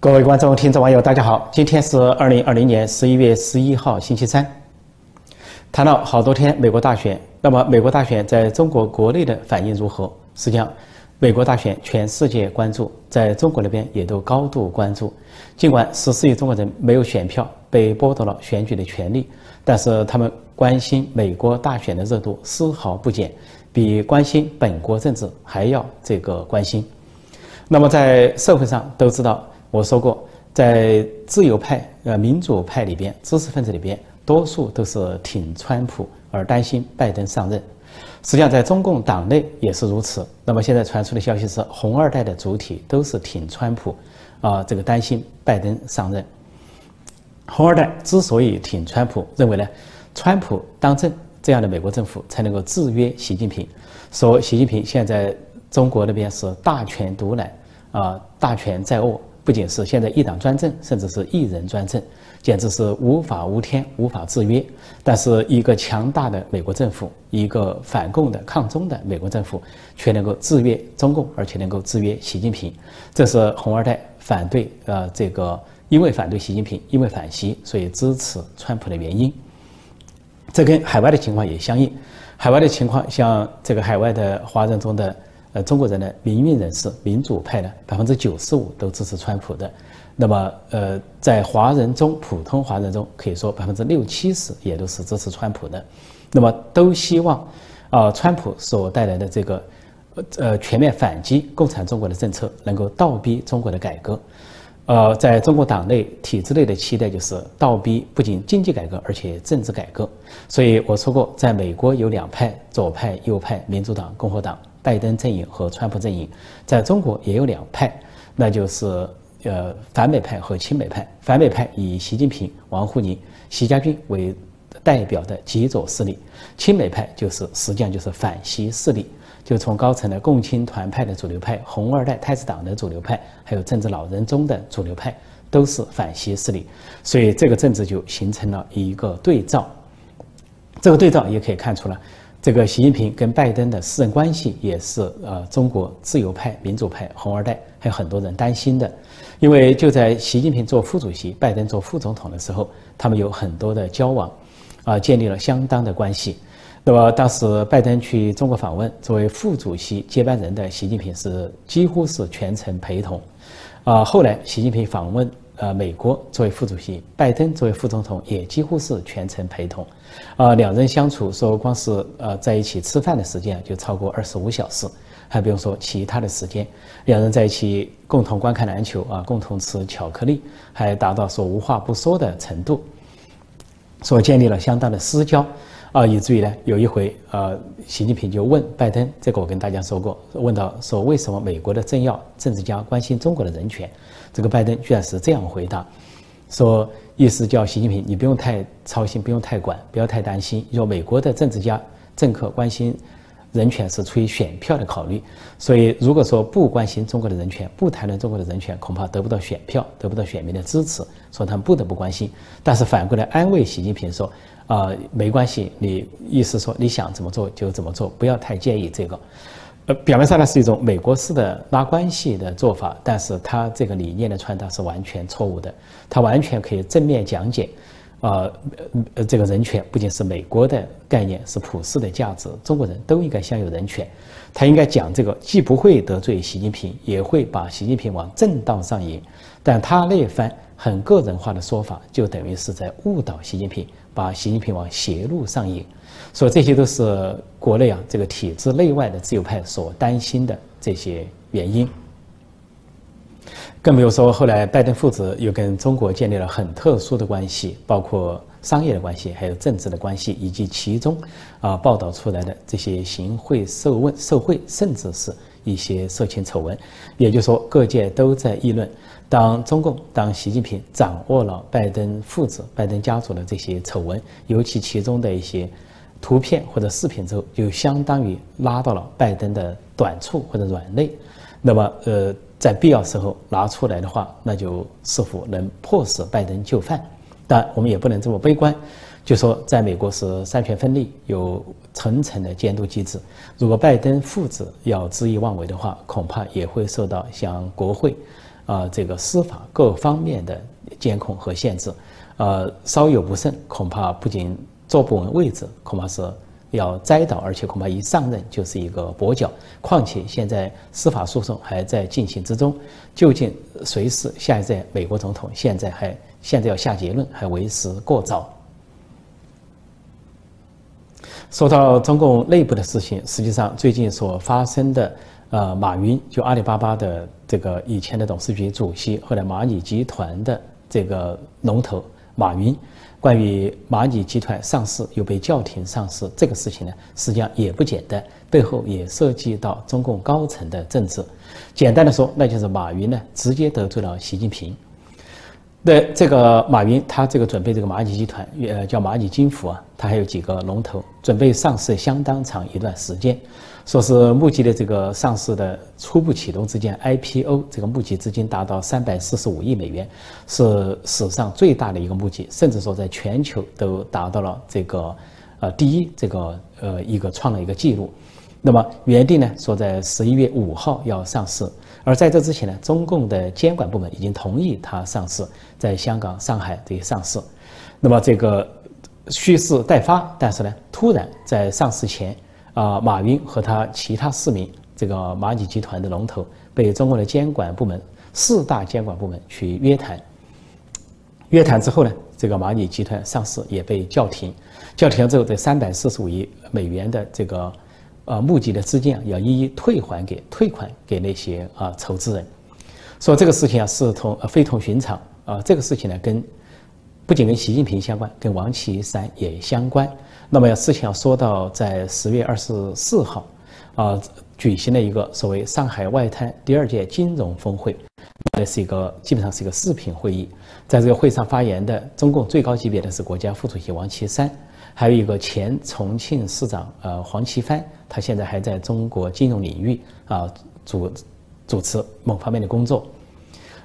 各位观众、听众、网友，大家好！今天是二零二零年十一月十一号，星期三。谈了好多天美国大选，那么美国大选在中国国内的反应如何？实际上，美国大选全世界关注，在中国那边也都高度关注。尽管十四亿中国人没有选票，被剥夺了选举的权利，但是他们关心美国大选的热度丝毫不减，比关心本国政治还要这个关心。那么在社会上都知道。我说过，在自由派、呃民主派里边，知识分子里边，多数都是挺川普，而担心拜登上任。实际上，在中共党内也是如此。那么现在传出的消息是，红二代的主体都是挺川普，啊，这个担心拜登上任。红二代之所以挺川普，认为呢，川普当政这样的美国政府才能够制约习近平。说习近平现在中国那边是大权独揽，啊，大权在握。不仅是现在一党专政，甚至是一人专政，简直是无法无天、无法制约。但是，一个强大的美国政府，一个反共的、抗中的美国政府，却能够制约中共，而且能够制约习近平。这是红二代反对呃这个，因为反对习近平，因为反习，所以支持川普的原因。这跟海外的情况也相应。海外的情况，像这个海外的华人中的。中国人的民运人士、民主派呢，百分之九十五都支持川普的。那么，呃，在华人中，普通华人中，可以说百分之六七十也都是支持川普的。那么，都希望啊，川普所带来的这个呃全面反击共产中国的政策，能够倒逼中国的改革。呃，在中国党内体制内的期待就是倒逼不仅经济改革，而且政治改革。所以我说过，在美国有两派：左派、右派，民主党、共和党。拜登阵营和川普阵营，在中国也有两派，那就是呃反美派和亲美派。反美派以习近平、王沪宁、习家军为代表的极左势力，亲美派就是实际上就是反西势力，就从高层的共青团派的主流派、红二代太子党的主流派，还有政治老人中的主流派，都是反西势力。所以这个政治就形成了一个对照，这个对照也可以看出来。这个习近平跟拜登的私人关系也是呃中国自由派、民主派、红二代还有很多人担心的，因为就在习近平做副主席、拜登做副总统的时候，他们有很多的交往，啊，建立了相当的关系。那么当时拜登去中国访问，作为副主席接班人的习近平是几乎是全程陪同，啊，后来习近平访问。呃，美国作为副主席，拜登作为副总统，也几乎是全程陪同。啊，两人相处说光是呃在一起吃饭的时间就超过二十五小时，还不用说其他的时间。两人在一起共同观看篮球啊，共同吃巧克力，还达到说无话不说的程度，所建立了相当的私交。啊，以至于呢，有一回，呃，习近平就问拜登，这个我跟大家说过，问到说为什么美国的政要、政治家关心中国的人权，这个拜登居然是这样回答，说意思叫习近平，你不用太操心，不用太管，不要太担心，说美国的政治家、政客关心人权是出于选票的考虑，所以如果说不关心中国的人权，不谈论中国的人权，恐怕得不到选票，得不到选民的支持，所以他们不得不关心，但是反过来安慰习近平说。啊，没关系，你意思说你想怎么做就怎么做，不要太介意这个。呃，表面上呢是一种美国式的拉关系的做法，但是他这个理念的传达是完全错误的。他完全可以正面讲解，呃，这个人权不仅是美国的概念，是普世的价值，中国人都应该享有人权。他应该讲这个，既不会得罪习近平，也会把习近平往正道上引。但他那番很个人化的说法，就等于是在误导习近平。把习近平往邪路上引，所以这些都是国内啊这个体制内外的自由派所担心的这些原因。更没有说后来拜登父子又跟中国建立了很特殊的关系，包括商业的关系，还有政治的关系，以及其中啊报道出来的这些行贿受问受贿，甚至是一些色情丑闻。也就是说，各界都在议论。当中共、当习近平掌握了拜登父子、拜登家族的这些丑闻，尤其其中的一些图片或者视频之后，就相当于拉到了拜登的短处或者软肋。那么，呃，在必要时候拿出来的话，那就是否能迫使拜登就范？但我们也不能这么悲观，就说在美国是三权分立，有层层的监督机制。如果拜登父子要恣意妄为的话，恐怕也会受到像国会。啊这个司法各方面的监控和限制，呃，稍有不慎，恐怕不仅坐不稳位置，恐怕是要栽倒，而且恐怕一上任就是一个跛脚。况且现在司法诉讼还在进行之中，究竟谁是下一任美国总统，现在还现在要下结论还为时过早。说到中共内部的事情，实际上最近所发生的，呃，马云就阿里巴巴的这个以前的董事局主席，后来蚂蚁集团的这个龙头马云，关于蚂蚁集团上市又被叫停上市这个事情呢，实际上也不简单，背后也涉及到中共高层的政治。简单的说，那就是马云呢直接得罪了习近平。那这个马云，他这个准备这个蚂蚁集团，呃，叫蚂蚁金服啊，他还有几个龙头，准备上市相当长一段时间，说是募集的这个上市的初步启动资金 IPO，这个募集资金达到三百四十五亿美元，是史上最大的一个募集，甚至说在全球都达到了这个，呃，第一这个呃一个创了一个记录。那么原定呢说在十一月五号要上市。而在这之前呢，中共的监管部门已经同意它上市，在香港、上海这些上市。那么这个蓄势待发，但是呢，突然在上市前，啊，马云和他其他四名这个蚂蚁集团的龙头被中国的监管部门四大监管部门去约谈。约谈之后呢，这个蚂蚁集团上市也被叫停。叫停了之后，这三百四十五亿美元的这个。呃，募集的资金啊，要一一退还给退款给那些啊筹资人，说这个事情啊是同非同寻常啊。这个事情呢，跟不仅跟习近平相关，跟王岐山也相关。那么要事情要说到在十月二十四号啊举行了一个所谓上海外滩第二届金融峰会，那是一个基本上是一个视频会议，在这个会上发言的中共最高级别的是国家副主席王岐山。还有一个前重庆市长，呃，黄奇帆，他现在还在中国金融领域啊主主持某方面的工作。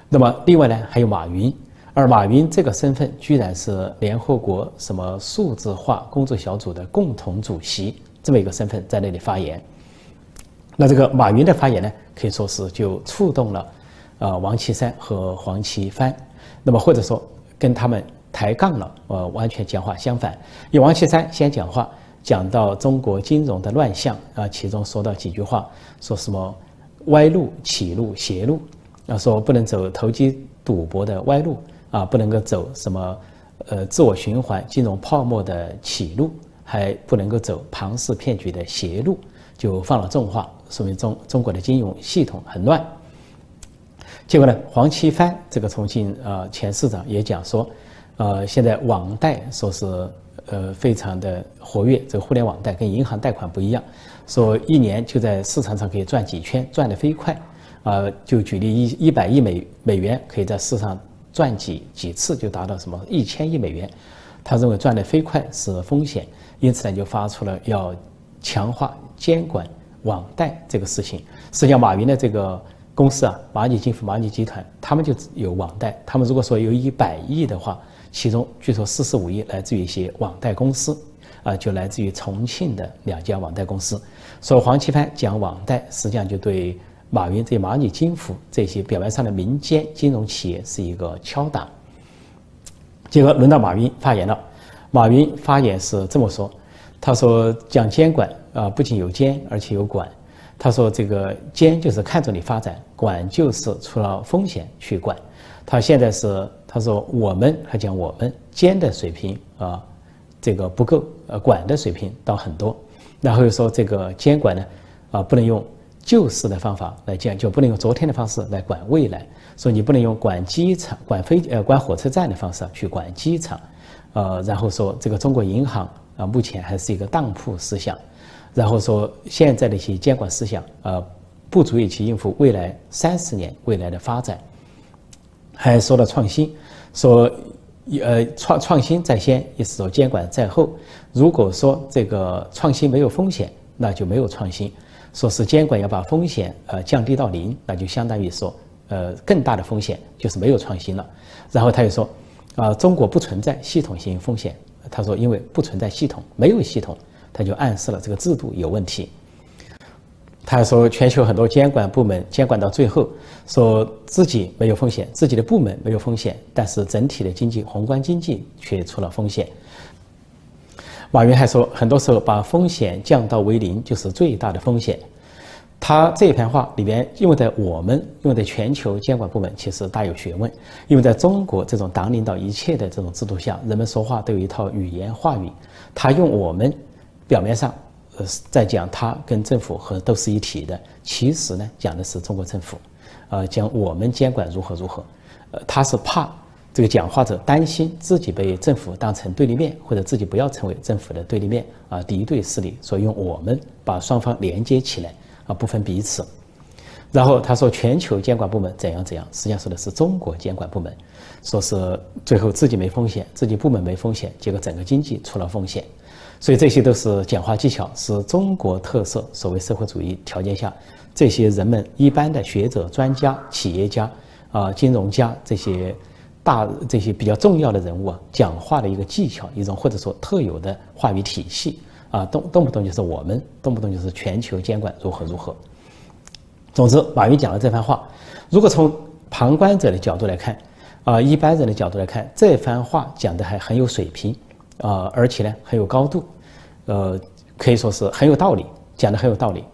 那么另外呢，还有马云，而马云这个身份居然是联合国什么数字化工作小组的共同主席这么一个身份在那里发言。那这个马云的发言呢，可以说是就触动了，呃，王岐山和黄奇帆，那么或者说跟他们。抬杠了，呃，完全讲话相反。以王岐山先讲话，讲到中国金融的乱象啊，其中说到几句话，说什么歪路、起路、邪路，啊，说不能走投机赌博的歪路啊，不能够走什么呃自我循环、金融泡沫的起路，还不能够走庞氏骗局的邪路，就放了重话，说明中中国的金融系统很乱。结果呢，黄奇帆这个重庆啊前市长也讲说。呃，现在网贷说是呃非常的活跃，这个互联网贷跟银行贷款不一样，说一年就在市场上可以转几圈，转得飞快，啊，就举例一一百亿美美元可以在市场转几几次就达到什么一千亿美元，他认为转得飞快是风险，因此呢就发出了要强化监管网贷这个事情。实际上，马云的这个公司啊，蚂蚁金服、蚂蚁集团，他们就有网贷，他们如果说有一百亿的话。其中据说四十五亿来自于一些网贷公司，啊，就来自于重庆的两家网贷公司。说黄奇帆讲网贷，实际上就对马云这蚂蚁金服这些表面上的民间金融企业是一个敲打。结果轮到马云发言了，马云发言是这么说：他说讲监管啊，不仅有监，而且有管。他说这个监就是看着你发展，管就是出了风险去管。他现在是。他说：“我们还讲我们监的水平啊，这个不够，呃，管的水平倒很多。然后又说这个监管呢，啊，不能用旧式的方法来监，就不能用昨天的方式来管未来。说你不能用管机场、管飞呃管火车站的方式去管机场，呃，然后说这个中国银行啊，目前还是一个当铺思想。然后说现在的一些监管思想呃，不足以去应付未来三十年未来的发展。还说了创新。”说，呃，创创新在先，意思说监管在后。如果说这个创新没有风险，那就没有创新。说是监管要把风险呃降低到零，那就相当于说，呃，更大的风险就是没有创新了。然后他又说，啊，中国不存在系统性风险。他说，因为不存在系统，没有系统，他就暗示了这个制度有问题。他。还说，全球很多监管部门监管到最后，说自己没有风险，自己的部门没有风险，但是整体的经济、宏观经济却出了风险。马云还说，很多时候把风险降到为零就是最大的风险。他这一番话里面用在“我们”用在全球监管部门其实大有学问，因为在中国这种党领导一切的这种制度下，人们说话都有一套语言话语。他用“我们”，表面上呃在讲他跟政府和都是一体的，其实呢讲的是中国政府，呃讲我们监管如何如何，呃他是怕这个讲话者担心自己被政府当成对立面，或者自己不要成为政府的对立面啊敌对势力，所以用“我们”把双方连接起来。啊，不分彼此。然后他说，全球监管部门怎样怎样，实际上说的是中国监管部门，说是最后自己没风险，自己部门没风险，结果整个经济出了风险。所以这些都是讲话技巧，是中国特色。所谓社会主义条件下，这些人们一般的学者、专家、企业家啊、金融家这些大这些比较重要的人物啊，讲话的一个技巧，一种或者说特有的话语体系。啊，动动不动就是我们，动不动就是全球监管如何如何。总之，马云讲了这番话，如果从旁观者的角度来看，啊，一般人的角度来看，这番话讲的还很有水平，啊，而且呢很有高度，呃，可以说是很有道理，讲的很有道理。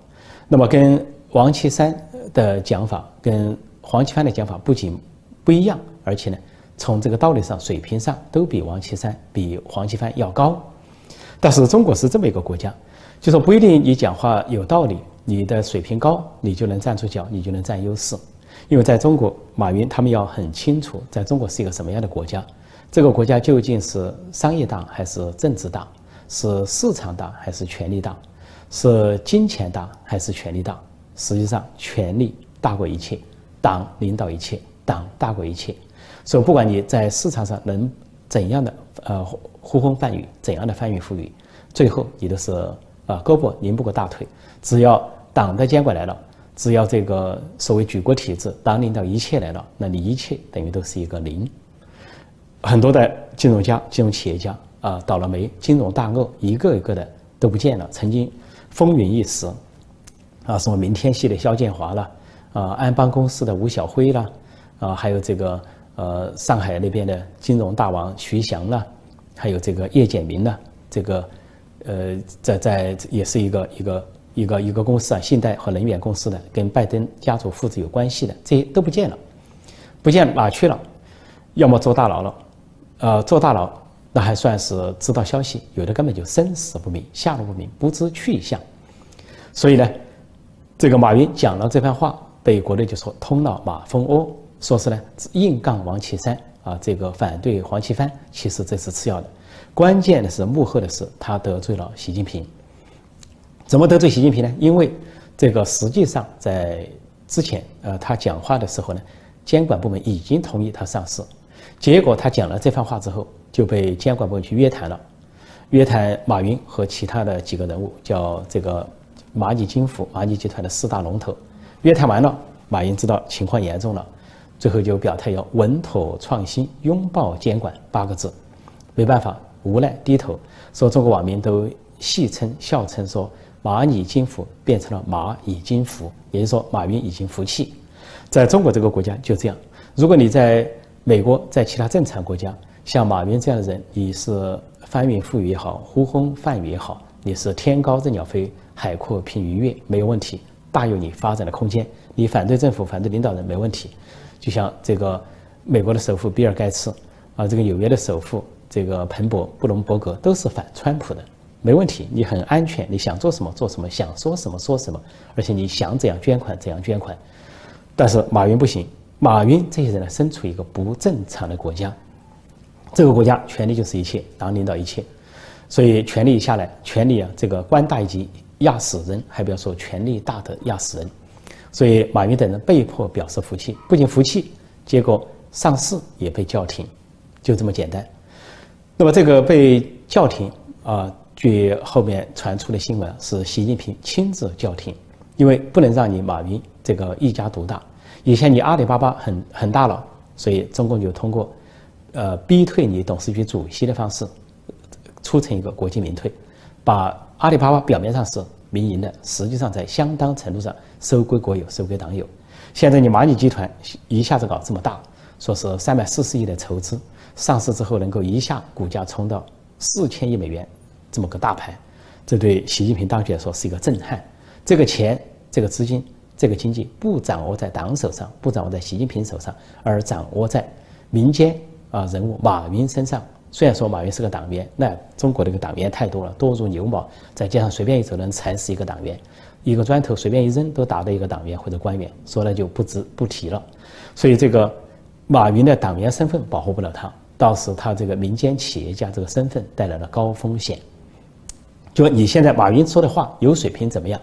那么跟王岐山的讲法，跟黄奇帆的讲法不仅不一样，而且呢，从这个道理上、水平上都比王岐山、比黄奇帆要高。但是中国是这么一个国家，就说不一定你讲话有道理，你的水平高，你就能站住脚，你就能占优势。因为在中国，马云他们要很清楚，在中国是一个什么样的国家，这个国家究竟是商业大还是政治大，是市场大还是权力大，是金钱大还是权力大？实际上，权力大过一切，党领导一切，党大过一切。所以，不管你在市场上能怎样的。呃，呼风唤雨，怎样的翻云覆雨，最后你都是啊，胳膊拧不过大腿。只要党的监管来了，只要这个所谓举国体制，党领导一切来了，那你一切等于都是一个零。很多的金融家、金融企业家啊，倒了霉，金融大鳄一个一个的都不见了。曾经风云一时啊，什么明天系的肖建华了，啊，安邦公司的吴晓辉了，啊，还有这个。呃，上海那边的金融大王徐翔呢，还有这个叶简明呢，这个呃，在在也是一个一个一个一个公司啊，信贷和能源公司的，跟拜登家族父子有关系的，这些都不见了，不见哪去了？要么坐大牢了，呃，坐大牢那还算是知道消息，有的根本就生死不明，下落不明，不知去向。所以呢，这个马云讲了这番话，被国内就说通了马蜂窝。说是呢，硬杠王岐山啊，这个反对黄奇帆，其实这是次要的，关键的是幕后的是他得罪了习近平。怎么得罪习近平呢？因为这个实际上在之前，呃，他讲话的时候呢，监管部门已经同意他上市，结果他讲了这番话之后，就被监管部门去约谈了，约谈马云和其他的几个人物，叫这个蚂蚁金服、蚂蚁集团的四大龙头，约谈完了，马云知道情况严重了。最后就表态要稳妥创新、拥抱监管八个字，没办法，无奈低头。说中国网民都戏称、笑称说“蚂蚁金服”变成了“蚂蚁金服”，也就是说马云已经服气。在中国这个国家就这样。如果你在美国，在其他正常国家，像马云这样的人，你是翻云覆雨也好，呼风唤雨也好，你是天高任鸟飞，海阔凭鱼跃，没有问题，大有你发展的空间。你反对政府、反对领导人没问题。就像这个美国的首富比尔盖茨啊，这个纽约的首富这个彭博布隆伯格都是反川普的，没问题，你很安全，你想做什么做什么，想说什么说什么，而且你想怎样捐款怎样捐款。但是马云不行，马云这些人呢，身处一个不正常的国家，这个国家权力就是一切，党领导一切，所以权力下来，权力啊，这个官大一级压死人，还不要说权力大的压死人。所以马云等人被迫表示服气，不仅服气，结果上市也被叫停，就这么简单。那么这个被叫停啊，据后面传出的新闻是习近平亲自叫停，因为不能让你马云这个一家独大。以前你阿里巴巴很很大了，所以中共就通过呃逼退你董事局主席的方式，促成一个国进民退，把阿里巴巴表面上是民营的，实际上在相当程度上收归国有、收归党有。现在你蚂蚁集团一下子搞这么大，说是三百四十亿的筹资，上市之后能够一下股价冲到四千亿美元，这么个大盘，这对习近平当局来说是一个震撼。这个钱、这个资金、这个经济不掌握在党手上，不掌握在习近平手上，而掌握在民间啊人物马云身上。虽然说马云是个党员，那中国这个党员太多了，多如牛毛，在街上随便一走人才是一个党员。一个砖头随便一扔都打到一个党员或者官员，说了就不值不提了。所以这个马云的党员身份保护不了他，倒是他这个民间企业家这个身份带来了高风险。就你现在马云说的话有水平怎么样？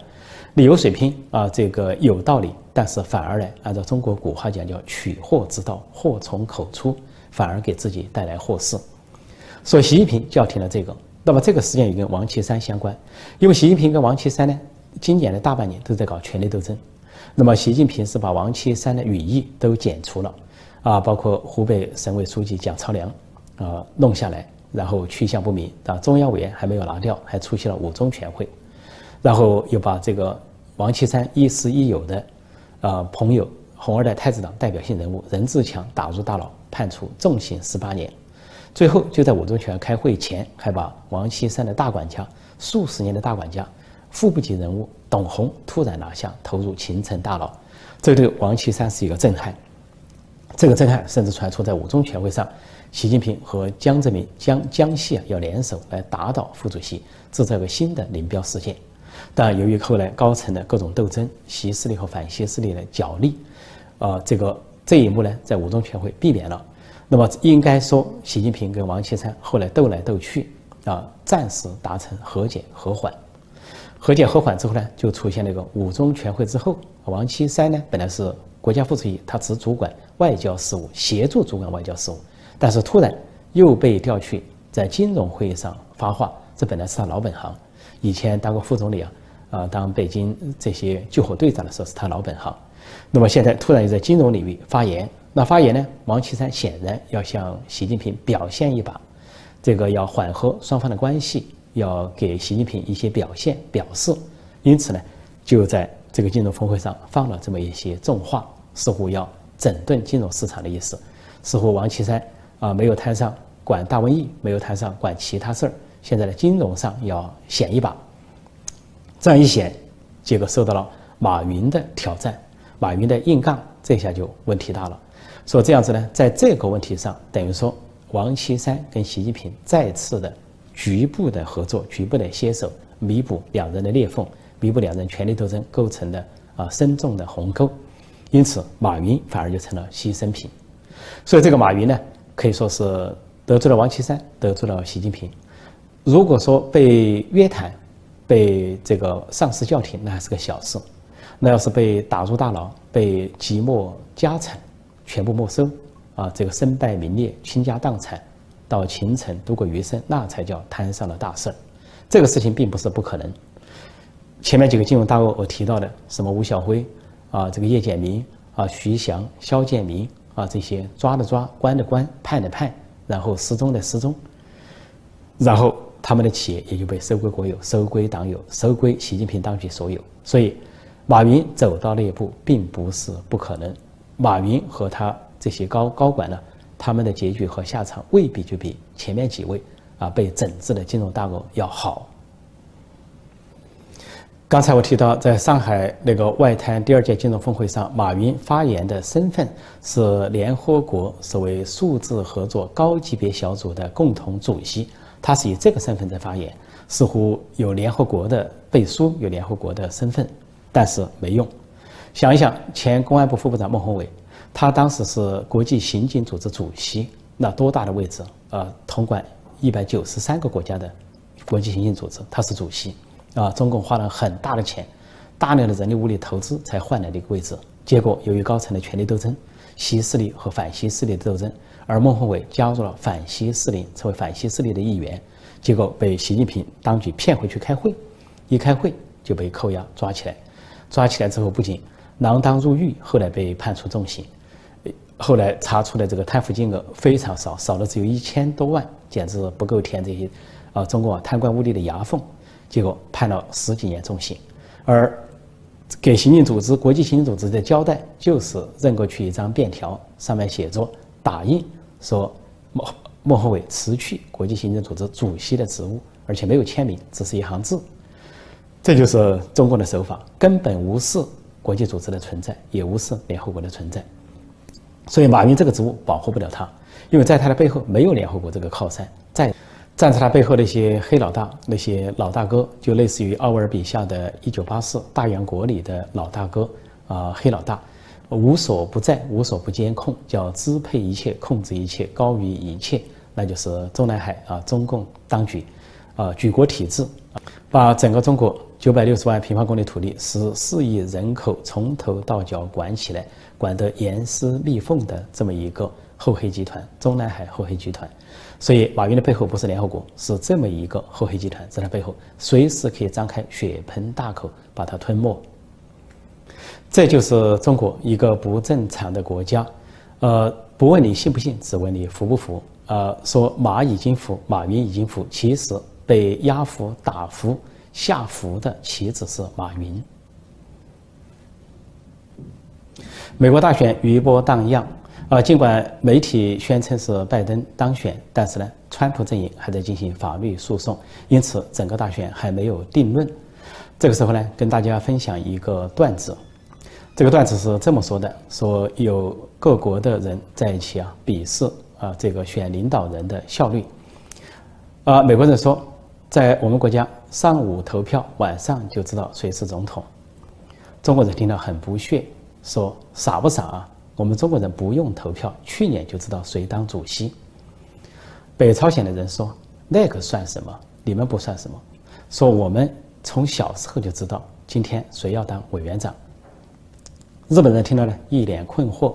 你有水平啊，这个有道理，但是反而呢，按照中国古话讲叫取祸之道，祸从口出，反而给自己带来祸事。所以习近平叫停了这个，那么这个事件也跟王岐山相关，因为习近平跟王岐山呢。今年的大半年都在搞权力斗争，那么习近平是把王岐山的羽翼都剪除了，啊，包括湖北省委书记蒋超良，啊，弄下来，然后去向不明，啊，中央委员还没有拿掉，还出席了五中全会，然后又把这个王岐山亦师亦友的，呃，朋友红二代太子党代表性人物任志强打入大牢，判处重刑十八年，最后就在五中全会开会前，还把王岐山的大管家数十年的大管家。副部级人物董宏突然拿下，投入秦城大牢，这对王岐山是一个震撼。这个震撼甚至传出在五中全会上，习近平和江泽民、江江西啊要联手来打倒副主席，制造个新的林彪事件。但由于后来高层的各种斗争，习势力和反习势力的角力，啊，这个这一幕呢，在五中全会避免了。那么应该说，习近平跟王岐山后来斗来斗去，啊，暂时达成和解和缓。和解和缓之后呢，就出现了一个五中全会之后，王岐山呢本来是国家副主席，他只主管外交事务，协助主管外交事务，但是突然又被调去在金融会议上发话，这本来是他老本行，以前当过副总理啊，啊当北京这些救火队长的时候是他老本行，那么现在突然又在金融领域发言，那发言呢，王岐山显然要向习近平表现一把，这个要缓和双方的关系。要给习近平一些表现表示，因此呢，就在这个金融峰会上放了这么一些重话，似乎要整顿金融市场的意思。似乎王岐山啊没有摊上管大瘟疫，没有摊上管其他事儿，现在的金融上要显一把。这样一显，结果受到了马云的挑战，马云的硬杠，这下就问题大了。说这样子呢，在这个问题上，等于说王岐山跟习近平再次的。局部的合作，局部的携手，弥补两人的裂缝，弥补两人权力斗争构成的啊深重的鸿沟，因此马云反而就成了牺牲品。所以这个马云呢，可以说是得罪了王岐山，得罪了习近平。如果说被约谈，被这个上司叫停，那还是个小事；那要是被打入大牢，被即没家产，全部没收，啊，这个身败名裂，倾家荡产。到秦城度过余生，那才叫摊上了大事。这个事情并不是不可能。前面几个金融大鳄我提到的，什么吴晓辉啊，这个叶简明啊，徐翔、肖建明啊，这些抓的抓，关的关，判的判，然后失踪的失踪，然后他们的企业也就被收归国有、收归党有、收归习近平当局所有。所以，马云走到那一步并不是不可能。马云和他这些高高管呢？他们的结局和下场未必就比前面几位啊被整治的金融大鳄要好。刚才我提到，在上海那个外滩第二届金融峰会上，马云发言的身份是联合国所谓数字合作高级别小组的共同主席，他是以这个身份在发言，似乎有联合国的背书，有联合国的身份，但是没用。想一想，前公安部副部长孟宏伟。他当时是国际刑警组织主席，那多大的位置？呃，统管一百九十三个国家的国际刑警组织，他是主席。啊，中共花了很大的钱，大量的人力物力投资才换来的一个位置。结果由于高层的权力斗争，西势力和反西势力的斗争，而孟宏伟加入了反西势力，成为反西势力的一员，结果被习近平当局骗回去开会，一开会就被扣押抓起来，抓起来之后不仅锒铛入狱，后来被判处重刑。后来查出的这个贪腐金额非常少，少的只有一千多万，简直不够填这些，啊，中国贪官污吏的牙缝。结果判了十几年重刑，而给刑警组织、国际刑警组织的交代就是任过去一张便条，上面写着打印说莫莫厚伟辞去国际刑警组织主席的职务，而且没有签名，只是一行字。这就是中国的手法，根本无视国际组织的存在，也无视联合国的存在。所以马云这个职务保护不了他，因为在他的背后没有联合国这个靠山，在站在他背后那些黑老大、那些老大哥，就类似于奥威尔笔下的《一九八四》大洋国里的老大哥啊，黑老大，无所不在，无所不监控，叫支配一切，控制一切，高于一切，那就是中南海啊，中共当局啊，举国体制，把整个中国。九百六十万平方公里土地，十四亿人口从头到脚管起来，管得严丝密缝的这么一个厚黑集团——中南海厚黑集团。所以，马云的背后不是联合国，是这么一个厚黑集团，在他背后随时可以张开血盆大口把它吞没。这就是中国一个不正常的国家。呃，不问你信不信，只问你服不服。呃，说马已经服，马云已经服，其实被压服、打服。下服的棋子是马云。美国大选余波荡漾，啊，尽管媒体宣称是拜登当选，但是呢，川普阵营还在进行法律诉讼，因此整个大选还没有定论。这个时候呢，跟大家分享一个段子，这个段子是这么说的：说有各国的人在一起啊，比试啊，这个选领导人的效率。啊，美国人说。在我们国家，上午投票，晚上就知道谁是总统。中国人听了很不屑，说：“傻不傻啊？我们中国人不用投票，去年就知道谁当主席。”北朝鲜的人说：“那个算什么？你们不算什么。”说我们从小时候就知道今天谁要当委员长。日本人听了呢，一脸困惑，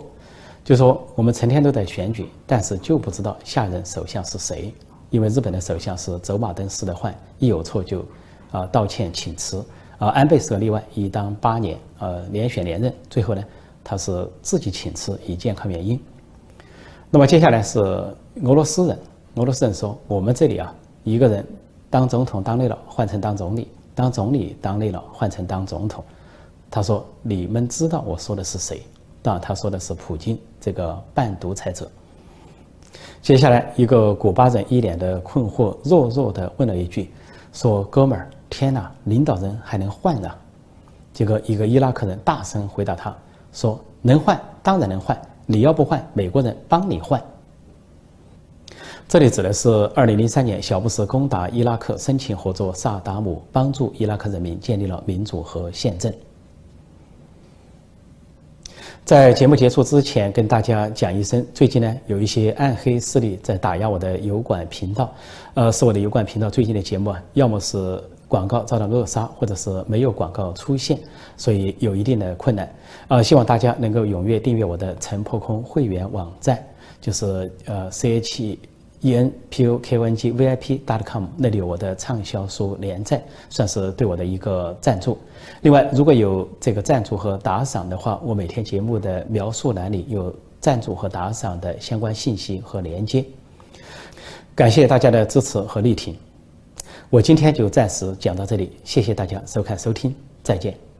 就说：“我们成天都在选举，但是就不知道下任首相是谁。”因为日本的首相是走马灯似的换，一有错就，啊道歉请辞，啊安倍是个例外，一当八年，呃连选连任，最后呢他是自己请辞以健康原因。那么接下来是俄罗斯人，俄罗斯人说我们这里啊一个人当总统当累了换成当总理，当总理当累了换成当总统。他说你们知道我说的是谁？当然他说的是普京这个半独裁者。接下来，一个古巴人一脸的困惑，弱弱的问了一句：“说哥们儿，天哪，领导人还能换啊？”结果，一个伊拉克人大声回答他说：“能换，当然能换。你要不换，美国人帮你换。”这里指的是2003年小布什攻打伊拉克，申请合作萨达姆，帮助伊拉克人民建立了民主和宪政。在节目结束之前，跟大家讲一声，最近呢有一些暗黑势力在打压我的油管频道，呃，是我的油管频道最近的节目啊，要么是广告遭到扼杀，或者是没有广告出现，所以有一定的困难，呃，希望大家能够踊跃订阅我的陈破空会员网站，就是呃 C H。E n p u k o n g v i p dot com 那里有我的畅销书连载，算是对我的一个赞助。另外，如果有这个赞助和打赏的话，我每天节目的描述栏里有赞助和打赏的相关信息和连接。感谢大家的支持和力挺，我今天就暂时讲到这里，谢谢大家收看收听，再见。